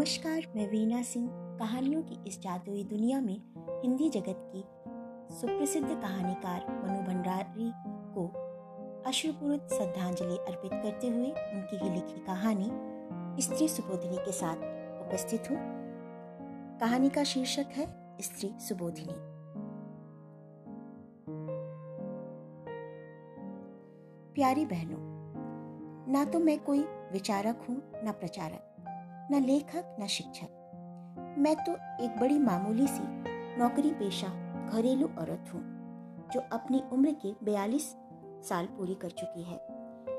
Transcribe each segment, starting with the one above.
नमस्कार, मैं वीना सिंह। कहानियों की इस जादुई दुनिया में हिंदी जगत की सुप्रसिद्ध कहानीकार मनु भंडारी को अश्रुपूर्त श्रद्धांजलि अर्पित करते हुए उनकी ही लिखी कहानी स्त्री सुबोधिनी के साथ उपस्थित हूँ। कहानी का शीर्षक है, स्त्री सुबोधिनी। प्यारी बहनों, ना तो मैं कोई विचारक हूँ, ना प्रचारक। न लेखक, न शिक्षक। मैं तो एक बड़ी मामूली सी नौकरी पेशा घरेलू औरत हूँ, जो अपनी उम्र के बयालीस साल पूरी कर चुकी है।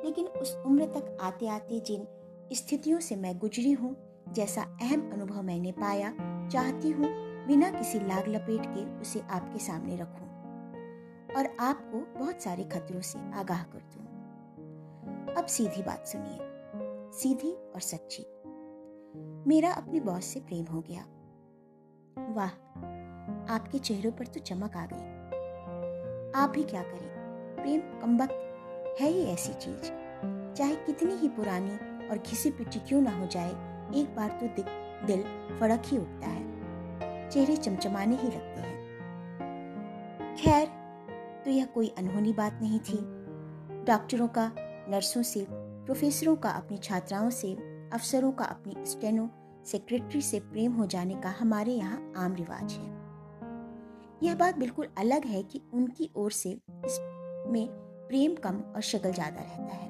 लेकिन उस उम्र तक आते आते जिन स्थितियों से मैं गुजरी हूँ, जैसा अहम अनुभव मैंने पाया, चाहती हूँ बिना किसी लाग लपेट के उसे आपके सामने रखूँ और आपको बहुत सारे खतरों से आगाह कर दूँ। अब सीधी बात सुनिए, सीधी और सच्ची। मेरा अपने बॉस से प्रेम हो गया। वाह, आपके चेहरों पर तो चमक आ गई। आप भी क्या करें? प्रेम कमबख्त है ही ऐसी चीज़। चाहे कितनी ही पुरानी और घिसी पिटी क्यों ना हो जाए, एक बार तो दिल फड़क ही उठता है। चेहरे चमचमाने ही लगते हैं। खैर तो यह कोई अनहोनी बात नहीं थी। डॉक्टरों का, नर्सों से, प्रोफेसरों का अपनी छात्राओं से अफसरों का अपनी स्टेनो सेक्रेटरी से प्रेम हो जाने का हमारे यहाँ आम रिवाज है। यह बात बिल्कुल अलग है कि उनकी ओर से इसमें प्रेम कम और शक्ल ज़्यादा रहता है।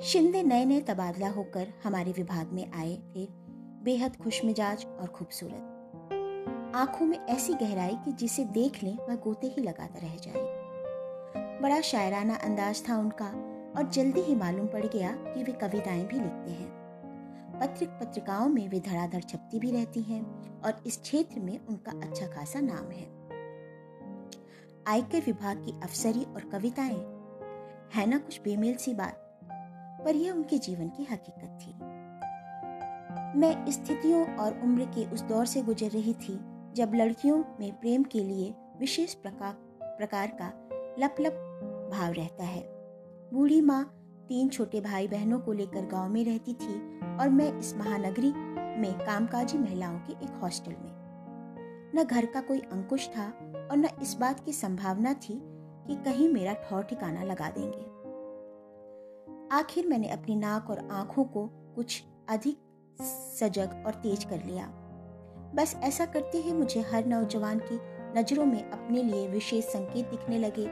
शिंदे नए नए तबादला होकर हमारे विभाग में आए थे, बेहद खुशमिजाज और खूबसूरत। आँखों में ऐसी गहराई कि जिसे देख लें वह गोते ही लगाता रह जाए। बड़ा शायराना अंदाज था उनका और जल्दी ही मालूम पड़ गया कि वे कविताएँ भी लिखते हैं। पत्रिक पत्रिकाओं में वे धड़ाधड़ छपती भी रहती हैं और इस क्षेत्र में उनका अच्छा खासा नाम है। आयकर विभाग की अफसरी और कविताएँ, है ना कुछ बेमेल सी बात? पर यह उनके जीवन की हकीकत थी। मैं स्थितियों और उम्र के उस दौर से गुजर रही थी, जब लड़कियों में प्रेम के लिए विशेष प्रकार प्रकार का लप लप भाव रहता है। बूढ़ी माँ तीन छोटे भाई बहनों को लेकर गाँव में रहती थी और मैं इस महानगरी में कामकाजी महिलाओं के एक हॉस्टल में। न घर का कोई अंकुश था और न इस बात की संभावना थी कि कहीं मेरा ठौर ठिकाना लगा देंगे। आखिर मैंने अपनी नाक और आँखों को कुछ अधिक सजग और तेज कर लिया। बस ऐसा करते ही मुझे हर नौजवान की नज़रों में अपने लिए विशेष संकेत दिखने लगे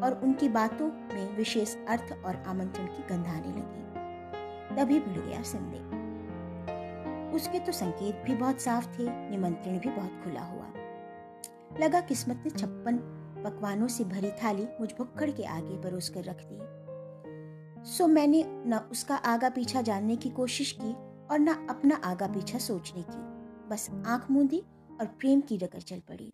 और उनकी बातों में विशेष अर्थ और आमंत्रण की गंध आने लगी। तभी भूल गया संदेह उसके तो संकेत भी बहुत साफ़ थे, निमंत्रण भी बहुत खुला हुआ। लगा किस्मत ने छप्पन पकवानों से भरी थाली मुझ भुक्खड़ के आगे परोस कर रख दी। सो मैंने न उसका आगा पीछा जानने की कोशिश की और न अपना आगा पीछा सोचने की। बस आँख मूंदी और प्रेम की डगर चल पड़ी।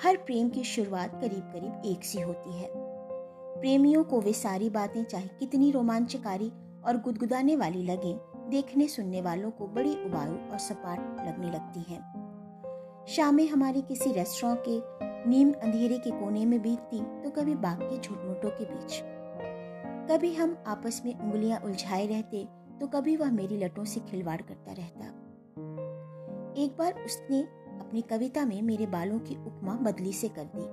हर प्रेम की शुरुआत करीब करीब एक सी होती है। प्रेमियों को वे सारी बातें चाहे कितनी रोमांचकारी और गुदगुदाने वाली लगे, देखने सुनने वालों को बड़ी उबाऊ और सपाट लगने लगती हैं। शामें हमारी किसी रेस्टोरेंट के नीम अंधेरे के कोने में बीतती तो कभी बाग के झूठमूठों के बीच। कभी हम आपस में उंगलियाँ उलझाए रहते तो कभी वह मेरी लटों से खिलवाड़ करता रहता। एक बार उसने अपनी कविता में मेरे बालों की उपमा बदली से कर दी।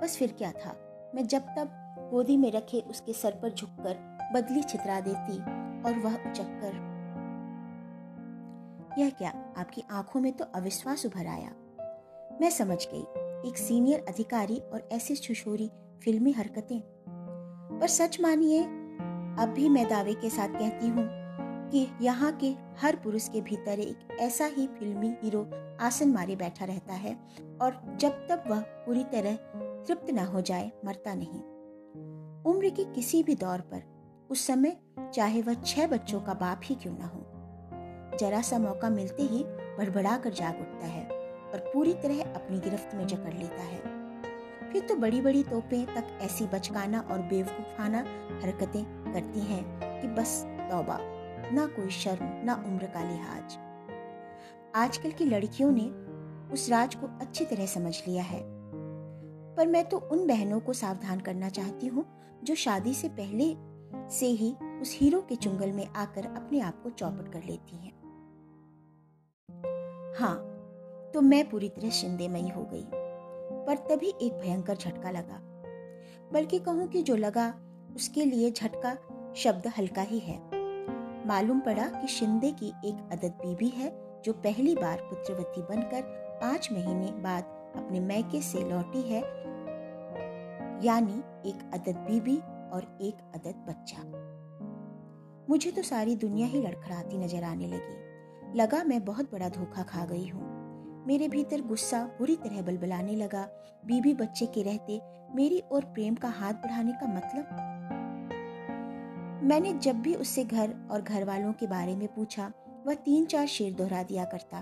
बस फिर क्या था? मैं जब तब गोदी में रखे उसके सर पर झुककर बदली छितरा देती और वह उचक कर, यह क्या? आपकी आँखों में तो अविश्वास उभर आया। मैं समझ गई, एक सीनियर अधिकारी और ऐसी छुछोरी फिल्मी हरकतें। पर सच मानिए, अब भी मैं दावे के साथ कहती हूँ कि यहाँ के हर पुरुष के भीतर एक ऐसा ही फिल्मी हीरो आसन मारे बैठा रहता है और जब तक वह पूरी तरह तृप्त न हो जाए, मरता नहीं। उम्र के किसी भी दौर पर, उस समय चाहे वह छह बच्चों का बाप ही क्यों ना हो, जरा सा मौका मिलते ही बड़बड़ा कर जाग उठता है और पूरी तरह अपनी गिरफ्त में जकड़ लेता है। फिर तो बड़ी बड़ी तोपें तक ऐसी बचकाना और बेवकूफाना हरकतें करती हैं कि बस तौबा। ना कोई शर्म, ना उम्र का लिहाज। आजकल की लड़कियों ने उस राज को अच्छी तरह समझ लिया है। पर मैं तो उन बहनों को सावधान करना चाहती हूँ, जो शादी से पहले से ही उस हीरो के चुंगल में आकर अपने आप को चौपट कर लेती हैं। हाँ तो मैं पूरी तरह शिंदेमयी हो गई, पर तभी एक भयंकर झटका लगा। बल्कि कहूँ कि जो लगा, उसके लिए झटका शब्द हल्का ही है। मालूम पड़ा कि शिंदे की एक अदद बीबी है, जो पहली बार पुत्रवती बनकर पाँच महीने बाद अपने मैके से लौटी है। यानी एक अदद बीबी और एक अदद बच्चा। मुझे तो सारी दुनिया ही लड़खड़ाती नज़र आने लगी। लगा मैं बहुत बड़ा धोखा खा गई हूँ। मेरे भीतर गुस्सा बुरी तरह बलबलाने लगा। बीबी बच्चे के रहते मेरी और प्रेम का हाथ बढ़ाने का मतलब मैंने जब भी उससे घर और घर वालों के बारे में पूछा, वह तीन चार शेर दोहरा दिया करता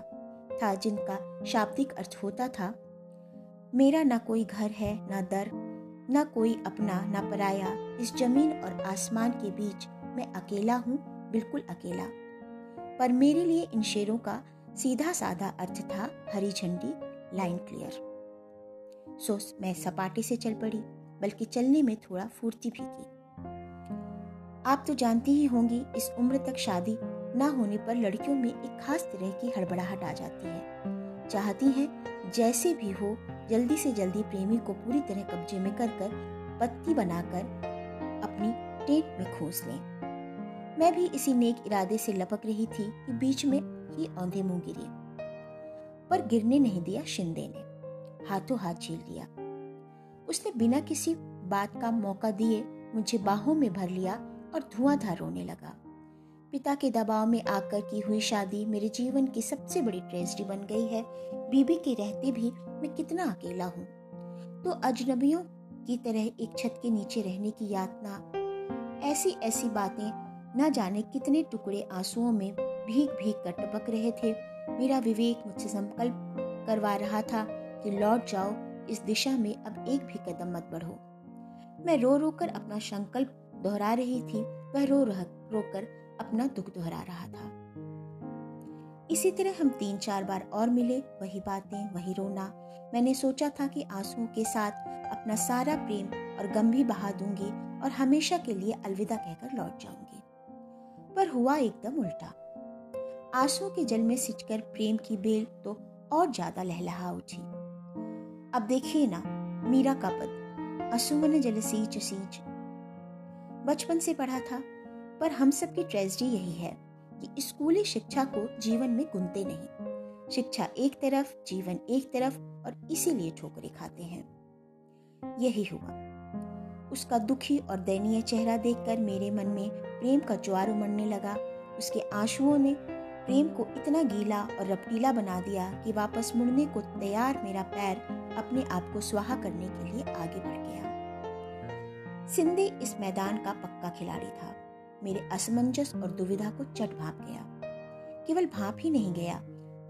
था, जिनका शाब्दिक अर्थ होता था, मेरा ना कोई घर है, ना दर, ना कोई अपना, ना पराया। इस ज़मीन और आसमान के बीच मैं अकेला हूँ, बिल्कुल अकेला। पर मेरे लिए इन शेरों का सीधा साधा अर्थ था हरी झंडी, लाइन क्लियर। सो मैं सपाटे से चल पड़ी, बल्कि चलने में थोड़ा फुर्ती भी की आप तो जानती ही होंगी, इस उम्र तक शादी ना होने पर लड़कियों में एक खास तरह की हड़बड़ाहट आ जाती है। चाहती हैं, जैसे भी हो, जल्दी से जल्दी प्रेमी को पूरी तरह कब्जे में कर कर पत्ती बनाकर अपनी टेट में खोस लें। मैं भी इसी नेक इरादे से लपक रही थी कि बीच में ही औंधे मुँह गिरी। पर गिरने नहीं दिया शिंदे ने। हाथों हाथ झील लिया। उसने बिना किसी बात का मौका दिए मुझे बाहों में भर लिया और धुआंधार रोने लगा। पिता के दबाव में आकर की हुई शादी मेरे जीवन की सबसे बड़ी ट्रेजिडी बन गई है। बीबी के रहते भी मैं कितना अकेला हूँ। तो अजनबियों की तरह एक छत के नीचे रहने की यातना ऐसी ऐसी बातें न जाने कितने टुकड़े आंसुओं में भीग भीग कर टपक रहे थे। मेरा विवेक मुझसे संकल्प करवा रहा था कि लौट जाओ, इस दिशा में अब एक भी कदम मत बढ़ो। मैं रो रो कर अपना संकल्प दोहरा रही थी, वह रो रह, रोकर अपना दुख दोहरा रहा था। इसी तरह हम तीन चार बार और मिले, वही बातें, वही रोना। मैंने सोचा था कि आंसुओं के साथ अपना सारा प्रेम और गम भी बहा दूँगी और हमेशा के लिए अलविदा कहकर लौट जाऊँगी। पर हुआ एकदम उल्टा। आंसुओं के जल में सिंचकर प्रेम की बेल तो और ज़्यादा लहलहा उठी। अब देखिए ना, मीरा का पद। असुमन जल सींच सींच बचपन से पढ़ा था, पर हम सब की ट्रेजिडी यही है कि स्कूली शिक्षा को जीवन में गुनते नहीं। शिक्षा एक तरफ़, जीवन एक तरफ़ और इसीलिए ठोकरे खाते हैं। यही हुआ। उसका दुखी और दयनीय चेहरा देखकर मेरे मन में प्रेम का ज्वार उमड़ने लगा। उसके आंसुओं ने प्रेम को इतना गीला और रपटीला बना दिया कि वापस मुड़ने को तैयार मेरा पैर अपने आप को स्वाहा करने के लिए आगे बढ़ गया। सिंधी इस मैदान का पक्का खिलाड़ी था। मेरे असमंजस और दुविधा को चट भाप गया। केवल भाप ही नहीं गया,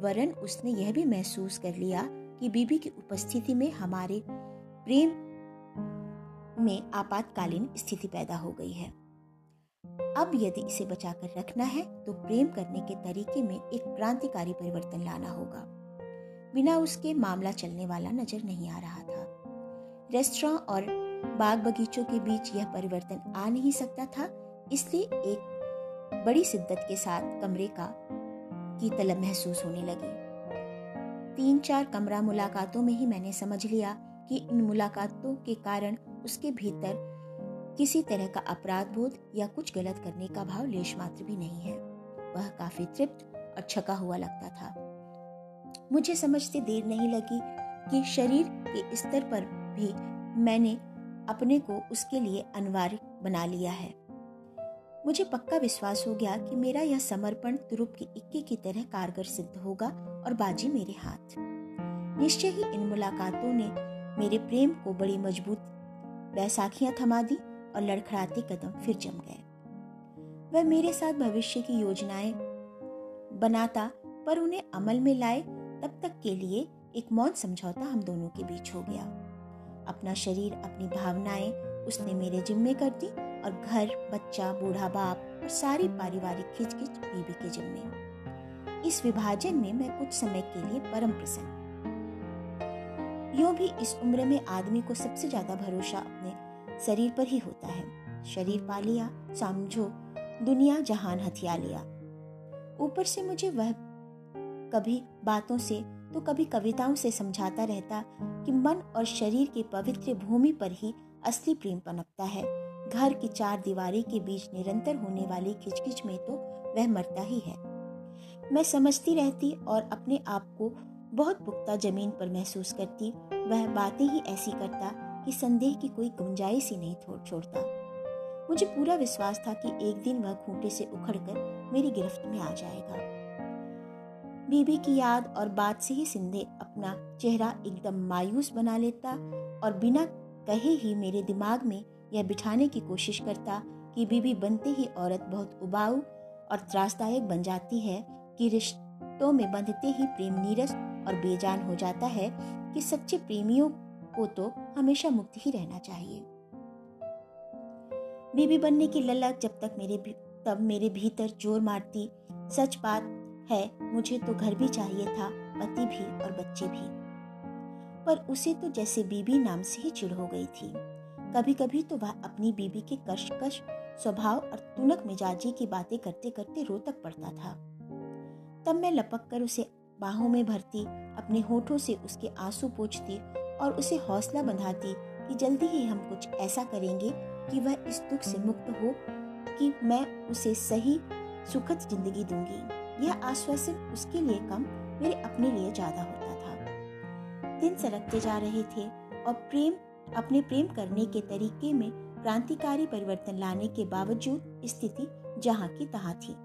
वरन उसने यह भी महसूस कर लिया कि बीबी की उपस्थिति में हमारे प्रेम में आपातकालीन स्थिति पैदा हो गई है। अब यदि इसे बचाकर रखना है तो प्रेम करने के तरीके में एक क्रांतिकारी परिवर्तन लाना होगा। बिना उसके मामला चलने वाला नज़र नहीं आ रहा था। रेस्टोरेंट और बाग बगीचों के बीच यह परिवर्तन आ नहीं सकता था, इसलिए एक बड़ी शिद्दत के साथ कमरे का, की तलब महसूस होने लगी। तीन चार कमरा मुलाकातों में ही मैंने समझ लिया कि इन मुलाकातों के कारण उसके भीतर किसी तरह का अपराध बोध या कुछ गलत करने का भाव लेश मात्र भी नहीं है। वह काफ़ी तृप्त और छका हुआ लगता था। मुझे समझते देर नहीं लगी कि शरीर के स्तर पर भी मैंने अपने को उसके लिए अनिवार्य बना लिया है। मुझे पक्का विश्वास हो गया कि मेरा यह समर्पण तुरुप की इक्के की तरह कारगर सिद्ध होगा और बाजी मेरे हाथ। निश्चय ही इन मुलाकातों ने मेरे प्रेम को बड़ी मज़बूत बैसाखियाँ थमा दी और लड़खड़ाते कदम फिर जम गए। वह मेरे साथ भविष्य की योजनाएँ बनाता, पर उन्हें अमल में लाए, तब तक के लिए एक मौन समझौता हम दोनों के बीच हो गया। अपना शरीर, अपनी भावनाएँ उसने मेरे जिम्मे कर दी और घर, बच्चा, बूढ़ा बाप और सारी पारिवारिक खिचखिच बीबी के जिम्मे। इस विभाजन में मैं कुछ समय के लिए परम प्रसन्न यूँ भी इस उम्र में आदमी को सबसे ज़्यादा भरोसा अपने शरीर पर ही होता है। शरीर पा लिया, समझो, दुनिया जहान हथिया लिया। ऊपर से मुझे वह कभी बातों से तो कभी कविताओं से समझाता रहता कि मन और शरीर की पवित्र भूमि पर ही असली प्रेम पनपता है। घर की चार दीवारी के बीच निरंतर होने वाली खिचखिच में तो वह मरता ही है। मैं समझती रहती और अपने आप को बहुत पुख्ता ज़मीन पर महसूस करती। वह बातें ही ऐसी करता कि संदेह की कोई गुंजाइश ही नहीं छोड़ता। मुझे पूरा विश्वास था कि एक दिन वह खूंटे से उखड़कर मेरी गिरफ्त में आ जाएगा। बीबी की याद और बात से ही सिंधे अपना चेहरा एकदम मायूस बना लेता और बिना कहे ही मेरे दिमाग में यह बिठाने की कोशिश करता कि बीबी बनते ही औरत बहुत उबाऊ और त्रासदायक बन जाती है कि रिश्तों में बंधते ही प्रेम नीरस और बेजान हो जाता है कि सच्चे प्रेमियों को तो हमेशा मुक्त ही रहना चाहिए। बीबी बनने की ललक जब तक मेरे तब मेरे भीतर ज़ोर मारती। सच बात है, मुझे तो घर भी चाहिए था, पति भी और बच्चे भी। पर उसे तो जैसे बीबी नाम से ही चिड़ हो गई थी। कभी कभी तो वह अपनी बीबी के कशकश, स्वभाव और तुनक मिजाजी की बातें करते करते रो तक पड़ता था। तब मैं लपक कर उसे बाहों में भरती, अपने होठों से उसके आँसू पोछती और उसे हौसला बंधाती कि जल्दी ही हम कुछ ऐसा करेंगे कि वह इस दुख से मुक्त हो, कि मैं उसे सही, सुखद ज़िंदगी दूँगी। यह आश्वासन उसके लिए कम, मेरे अपने लिए ज़्यादा होता था। दिन सरकते जा रहे थे और प्रेम, अपने प्रेम करने के तरीके में क्रांतिकारी परिवर्तन लाने के बावजूद स्थिति जहाँ की तहाँ थी।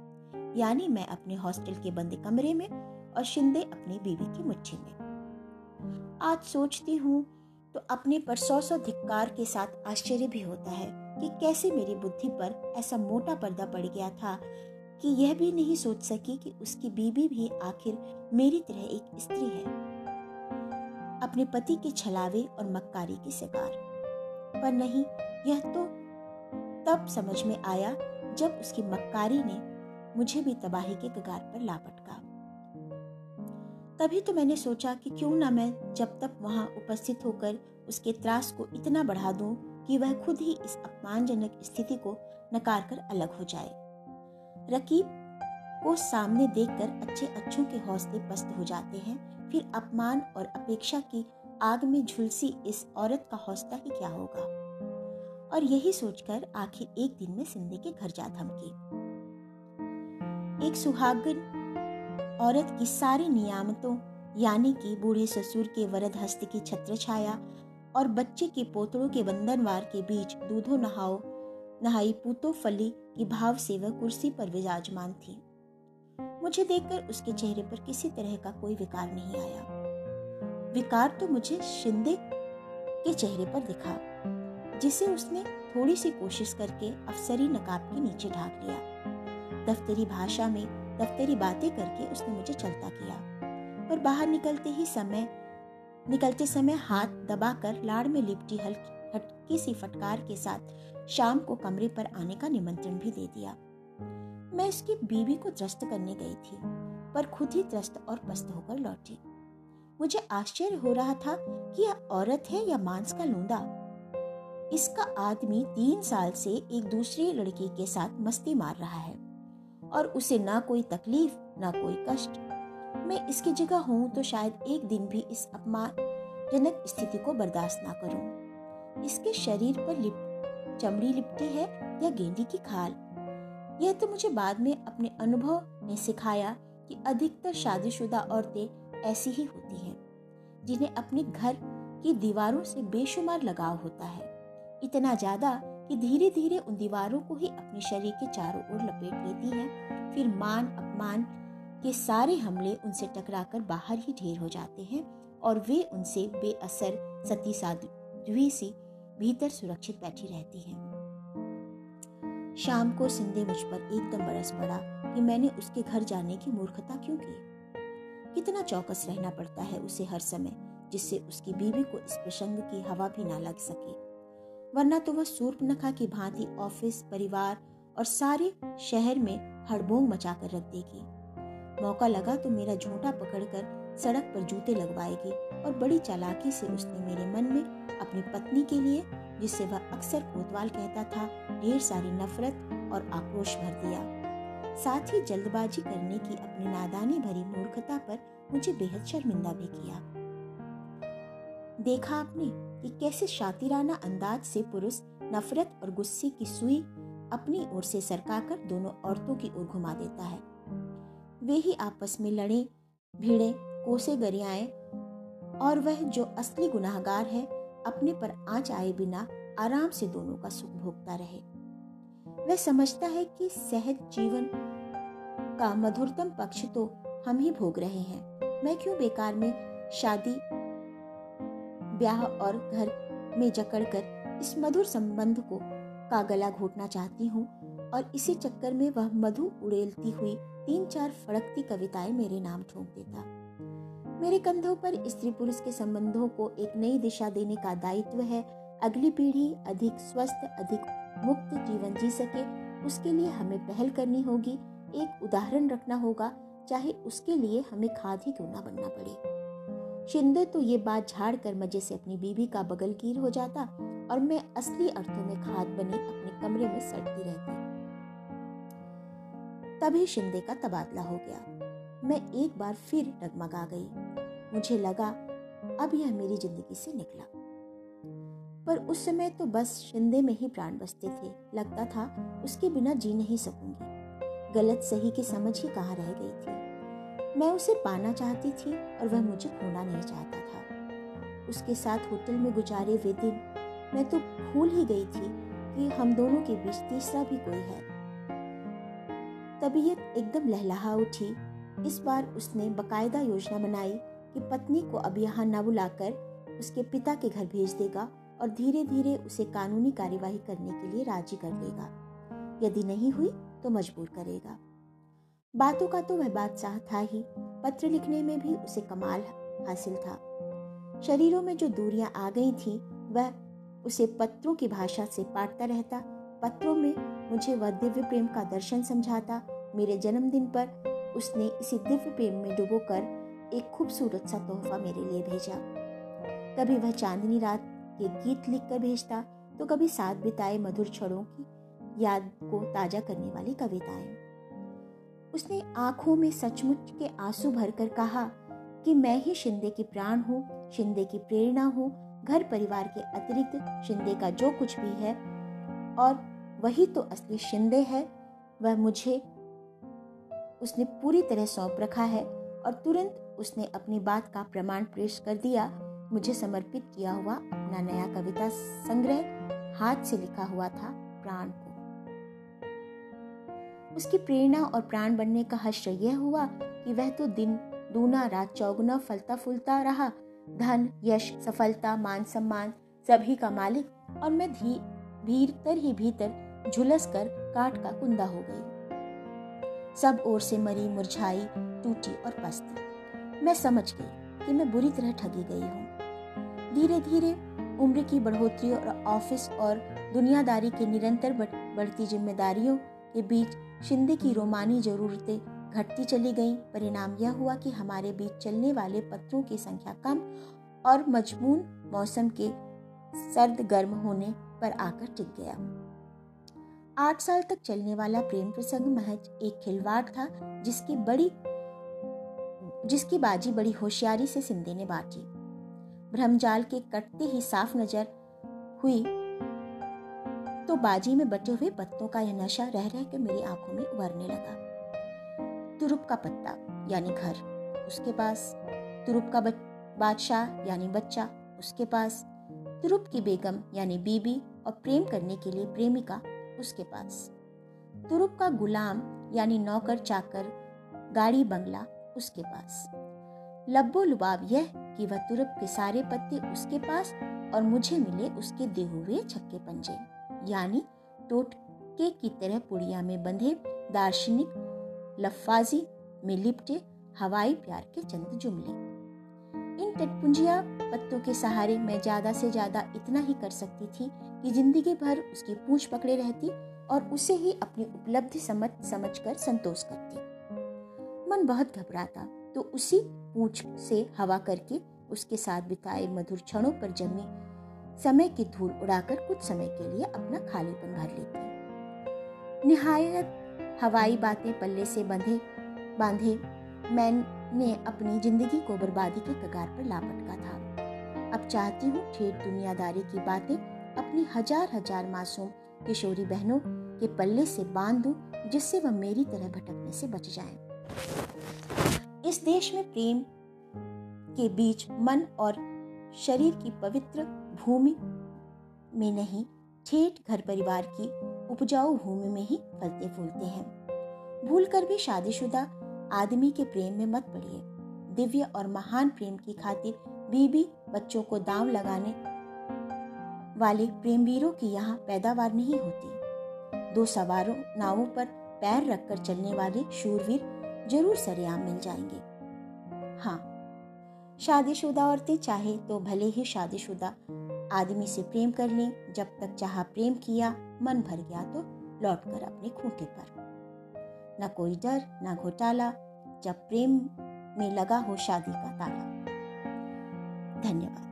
यानी मैं अपने हॉस्टल के बंद कमरे में और शिंदे अपनी बीवी की मुट्ठी में। आज सोचती हूँ तो अपने पर सौ सौ धिक्कार के साथ आश्चर्य भी होता है कि कैसे मेरी बुद्धि पर ऐसा मोटा पर्दा पड़ गया था कि यह भी नहीं सोच सकी कि उसकी बीबी भी आखिर मेरी तरह एक स्त्री है। अपने पति के छलावे और मक्कारी की शिकार। पर नहीं, यह तो तब समझ में आया जब उसकी मक्कारी ने मुझे भी तबाही के कगार पर लापटका तभी तो मैंने सोचा कि क्यों ना मैं जब तक वहाँ उपस्थित होकर उसके त्रास को इतना बढ़ा दूँ कि वह खुद ही इस अपमानजनक स्थिति को नकार कर अलग हो जाए। रकीब को सामने देखकर अच्छे अच्छों के हौसले पस्त हो जाते हैं। फिर अपमान और अपेक्षा की आग में झुलसी इस औरत का हौसला ही क्या होगा? और यही सोचकर आखिर एक दिन में सिंधे के घर जा थमकी एक सुहागन औरत की सारी नियामतों, यानी कि बूढ़े ससुर के वरद हस्त की छत्र छाया और बच्चे के पोतड़ों के बंधनवार के बीच दूधो नहाओ, नहाई पूतो फली की भाव से वह कुर्सी पर विराजमान थी। मुझे देखकर उसके चेहरे पर किसी तरह का कोई विकार नहीं आया। विकार तो मुझे शिंदे के चेहरे पर दिखा, जिसे उसने थोड़ी सी कोशिश करके अफसरी नकाब के नीचे ढाक लिया। दफ्तरी भाषा में दफ्तरी बातें करके उसने मुझे चलता किया, पर बाहर निकलते ही समय, निकलते समय हाथ दबाकर लाड़ में लिपटी हल्की हटकी सी फटकार के साथ शाम को कमरे पर आने का निमंत्रण भी दे दिया। मैं उसकी बीवी को त्रस्त करने गई थी, पर खुद ही त्रस्त और पस्त होकर लौटी। मुझे आश्चर्य हो रहा था कि यह औरत है या मांस का लूंदा। इसका आदमी तीन साल से एक दूसरी लड़की के साथ मस्ती मार रहा है, और उसे ना कोई तकलीफ़, ना कोई कष्ट। मैं इसकी जगह हूँ तो शायद एक दिन भी इस अपमानजनक स्थिति को बर्दाश्त ना करूँ। इसके शरीर पर लिप, चमड़ी लिपटी है या गेंदी की खाल। यह तो मुझे बाद में अपने अनुभव ने सिखाया कि अधिकतर शादीशुदा औरतें ऐसी ही होती हैं, जिन्हें अपने घर की दीवारों से बेशुमार लगाव होता है। इतना ज़्यादा कि धीरे धीरे उन दीवारों को ही अपने शरीर के चारों ओर लपेट लेती है, फिर मान अपमान के सारे हमले उनसे टकराकर बाहर ही ढेर हो जाते हैं और वे उनसे बेअसर, सती साध्वी सी भीतर सुरक्षित बैठी रहती हैं। शाम को सिंधे मुझ पर एकदम बरस पड़ा कि मैंने उसके घर जाने की मूर्खता क्यों की? कितना चौकस रहना पड़ता है उसे हर समय, जिससे उसकी बीवी को इस प्रसंग की हवा भी ना लग सके। वरना तो वह सूर्पनखा की भांति ऑफ़िस, परिवार और सारे शहर में हड़बोंग मचाकर रख देगी। मौका लगा तो मेरा झूठा पकड़कर सड़क पर जूते लगवाएगी और बड़ी चालाकी से उसने मेरे मन में अपनी पत्नी के लिए, जिसे वह अक्सर कोतवाल कहता था, ढेर सारी नफरत और आक्रोश भर दिया। साथ ही जल्दबाजी करने की अपनी नादानी भरी मूर्खता पर मुझे बेहद शर्मिंदा भी किया। देखा आपने कि कैसे शातिराना अंदाज से पुरुष नफरत और गुस्से की सुई अपनी ओर से सरकाकर दोनों औरतों की ओर घुमा देता है। वे ही आपस में लड़े, भिड़े, कोसे गरियाए और वह जो असली गुनाहगार है अपने पर आँच आए बिना आराम से दोनों का सुख भोगता रहे। वह समझता है कि सहज जीवन का मधुरतम पक्ष तो हम ही भोग रहे हैं। मैं क्यों बेकार में शादी, ब्याह और घर में जकड़कर इस मधुर संबंध को का गला घोटना चाहती हूँ और इसी चक्कर में वह मधु उड़ेलती हुई तीन चार फड़कती कविताएँ मेरे नाम ठोंक देता। मेरे कंधों पर स्त्री पुरुष के संबंधों को एक नई दिशा देने का दायित्व है। अगली पीढ़ी अधिक स्वस्थ, अधिक मुक्त जीवन जी सके, उसके लिए हमें पहल करनी होगी। एक उदाहरण रखना होगा, चाहे उसके लिए हमें खाद ही क्यों ना बनना पड़े। शिंदे तो ये बात झाड़ कर मज़े से अपनी बीबी का बगल कीर हो जाता और मैं असली अर्थों में खाद बनी अपने कमरे में सड़ती रहती। तभी शिंदे का तबादला हो गया। मैं एक बार फिर डगमगा गई। मुझे लगा, अब यह मेरी ज़िंदगी से निकला। पर उस समय तो बस शिंदे में ही प्राण बसते थे। लगता था, उसके बिना जी नहीं सकूँगी। गलत सही की समझ ही कहाँ रह गई थी। मैं उसे पाना चाहती थी और वह मुझे खोना नहीं चाहता था। उसके साथ होटल में गुजारे वे दिन, मैं तो भूल ही गई थी कि हम दोनों के बीच तीसरा भी कोई है। तबीयत एकदम लहलहा उठी इस बार उसने बकायदा योजना बनाई कि पत्नी को अब यहाँ न बुलाकर उसके पिता के घर भेज देगा और धीरे धीरे उसे कानूनी कार्यवाही करने के लिए राज़ी कर लेगा यदि नहीं हुई तो मजबूर करेगा। बातों का तो वह बादशाह था ही, पत्र लिखने में भी उसे कमाल हासिल था। शरीरों में जो दूरियाँ आ गई थी, वह उसे पत्रों की भाषा से पाटता रहता, पत्रों में मुझे वह दिव्य प्रेम का दर्शन समझाता, मेरे जन्मदिन पर उसने इसी दिव्य प्रेम में डुबोकर एक खूबसूरत सा तोहफा मेरे लिए भेजा। कभी वह चांदनी रात के गीत लिखकर भेजता तो कभी साथ बिताए मधुर क्षणों की याद को ताज़ा करने वाली कविताएँ। उसने आँखों में सचमुच के आँसू भरकर कहा कि मैं ही शिंदे की प्राण हूँ, शिंदे की प्रेरणा हूँ, घर परिवार के अतिरिक्त शिंदे का जो कुछ भी है, और वही तो असली शिंदे है। वह मुझे उसने पूरी तरह सौंप रखा है और तुरंत उसने अपनी बात का प्रमाण पेश कर दिया। मुझे समर्पित किया हुआ अपना नया कविता संग्रह हाथ से लिखा हुआ था प्राण को। उसकी प्रेरणा और प्राण बनने का हश्र यह हुआ कि वह तो दिन, दूना, रात चौगुना, फलता फूलता रहा। धन, यश, सफलता, मान सम्मान सभी का मालिक और मैं धी, भीतर ही भीतर झुलस कर काट का कुंदा हो गई। सब ओर से मरी, मुरझाई, टूटी और पस्त। मैं समझ गई कि मैं बुरी तरह ठगी गई हूँ। धीरे धीरे उम्र की बढ़ोतरी और ऑफ़िस और दुनियादारी के निरंतर बढ़ती जिम्मेदारियों के बीच शिंदे की रोमानी जरूरतें घटती चली गईं। परिणाम यह हुआ कि हमारे बीच चलने वाले पत्रों की संख्या कम और मजमून मौसम के सर्द गर्म होने पर आकर टिक गया। आठ साल तक चलने वाला प्रेम प्रसंग महज एक खिलवाड़ था, जिसकी बड़ी, जिसकी बाजी बड़ी होशियारी से सिंधे ने बांटी ब्रह्मजाल के कटते ही साफ़ नज़र हुई तो बाजी में बटे हुए पत्तों का यह नशा रह रह के मेरी आँखों में उभरने लगा। तुरुप का पत्ता, यानी घर, उसके पास, तुरुप का बादशाह, यानी बच्चा, उसके पास, तुरुप की बेगम, यानी बीबी, और प्रेम करने के लिए प्रेमिका उसके पास। तुरुप का गुलाम, यानी नौकर चाकर, गाड़ी बंगला उसके पास। लब्बो लुबाब यह कि वह तुरुप के सारे पत्ते उसके पास और मुझे मिले उसके दे हुए छक्के पंजे, यानी टोटके की तरह पुड़िया में बंधे दार्शनिक, लफाजी में लिपटे हवाई प्यार के चंद जुमले। इन टटपुंजिया पत्तों के सहारे मैं ज़्यादा से ज़्यादा इतना ही कर सकती थी कि ज़िंदगी भर उसकी पूछ पकड़े रहती और उसे ही अपनी उपलब्धि समझ, समझकर संतोष करती। मन बहुत घबराता तो उसी पूंछ से हवा करके उसके साथ बिताए मधुर क्षणों पर जमी समय की धूल उड़ाकर कुछ समय के लिए अपना खालीपन भर लेती। निहायत हवाई बातें पल्ले से बंधे, बांधे, मैंने अपनी ज़िंदगी को बर्बादी के कगार पर लापटका था। अब चाहती हूँ, ठेठ दुनियादारी की बातें अपनी हज़ार हज़ार मासूम किशोरी बहनों के पल्ले से बाँध दूँ जिससे वह मेरी तरह भटकने से बच जाएँ। इस देश में प्रेम के बीच मन और शरीर की पवित्र भूमि में नहीं, ठेठ घर परिवार की उपजाऊ भूमि में ही फलते फूलते हैं भूल कर भी शादीशुदा आदमी के प्रेम में मत पड़िए दिव्य और महान प्रेम की खातिर बीबी बच्चों को दांव लगाने वाले प्रेमवीरों की यहाँ पैदावार नहीं होती। दो सवारों नावों पर पैर रखकर चलने वाले शूरवीर ज़रूर सरेआम मिल जाएँगे। हाँ शादीशुदा औरतें चाहे तो भले ही शादीशुदा आदमी से प्रेम कर लें, जब तक चाह प्रेम किया मन भर गया तो लौटकर अपने खूंटे पर। न कोई डर, न घोटाला, जब प्रेम में लगा हो शादी का ताला। धन्यवाद।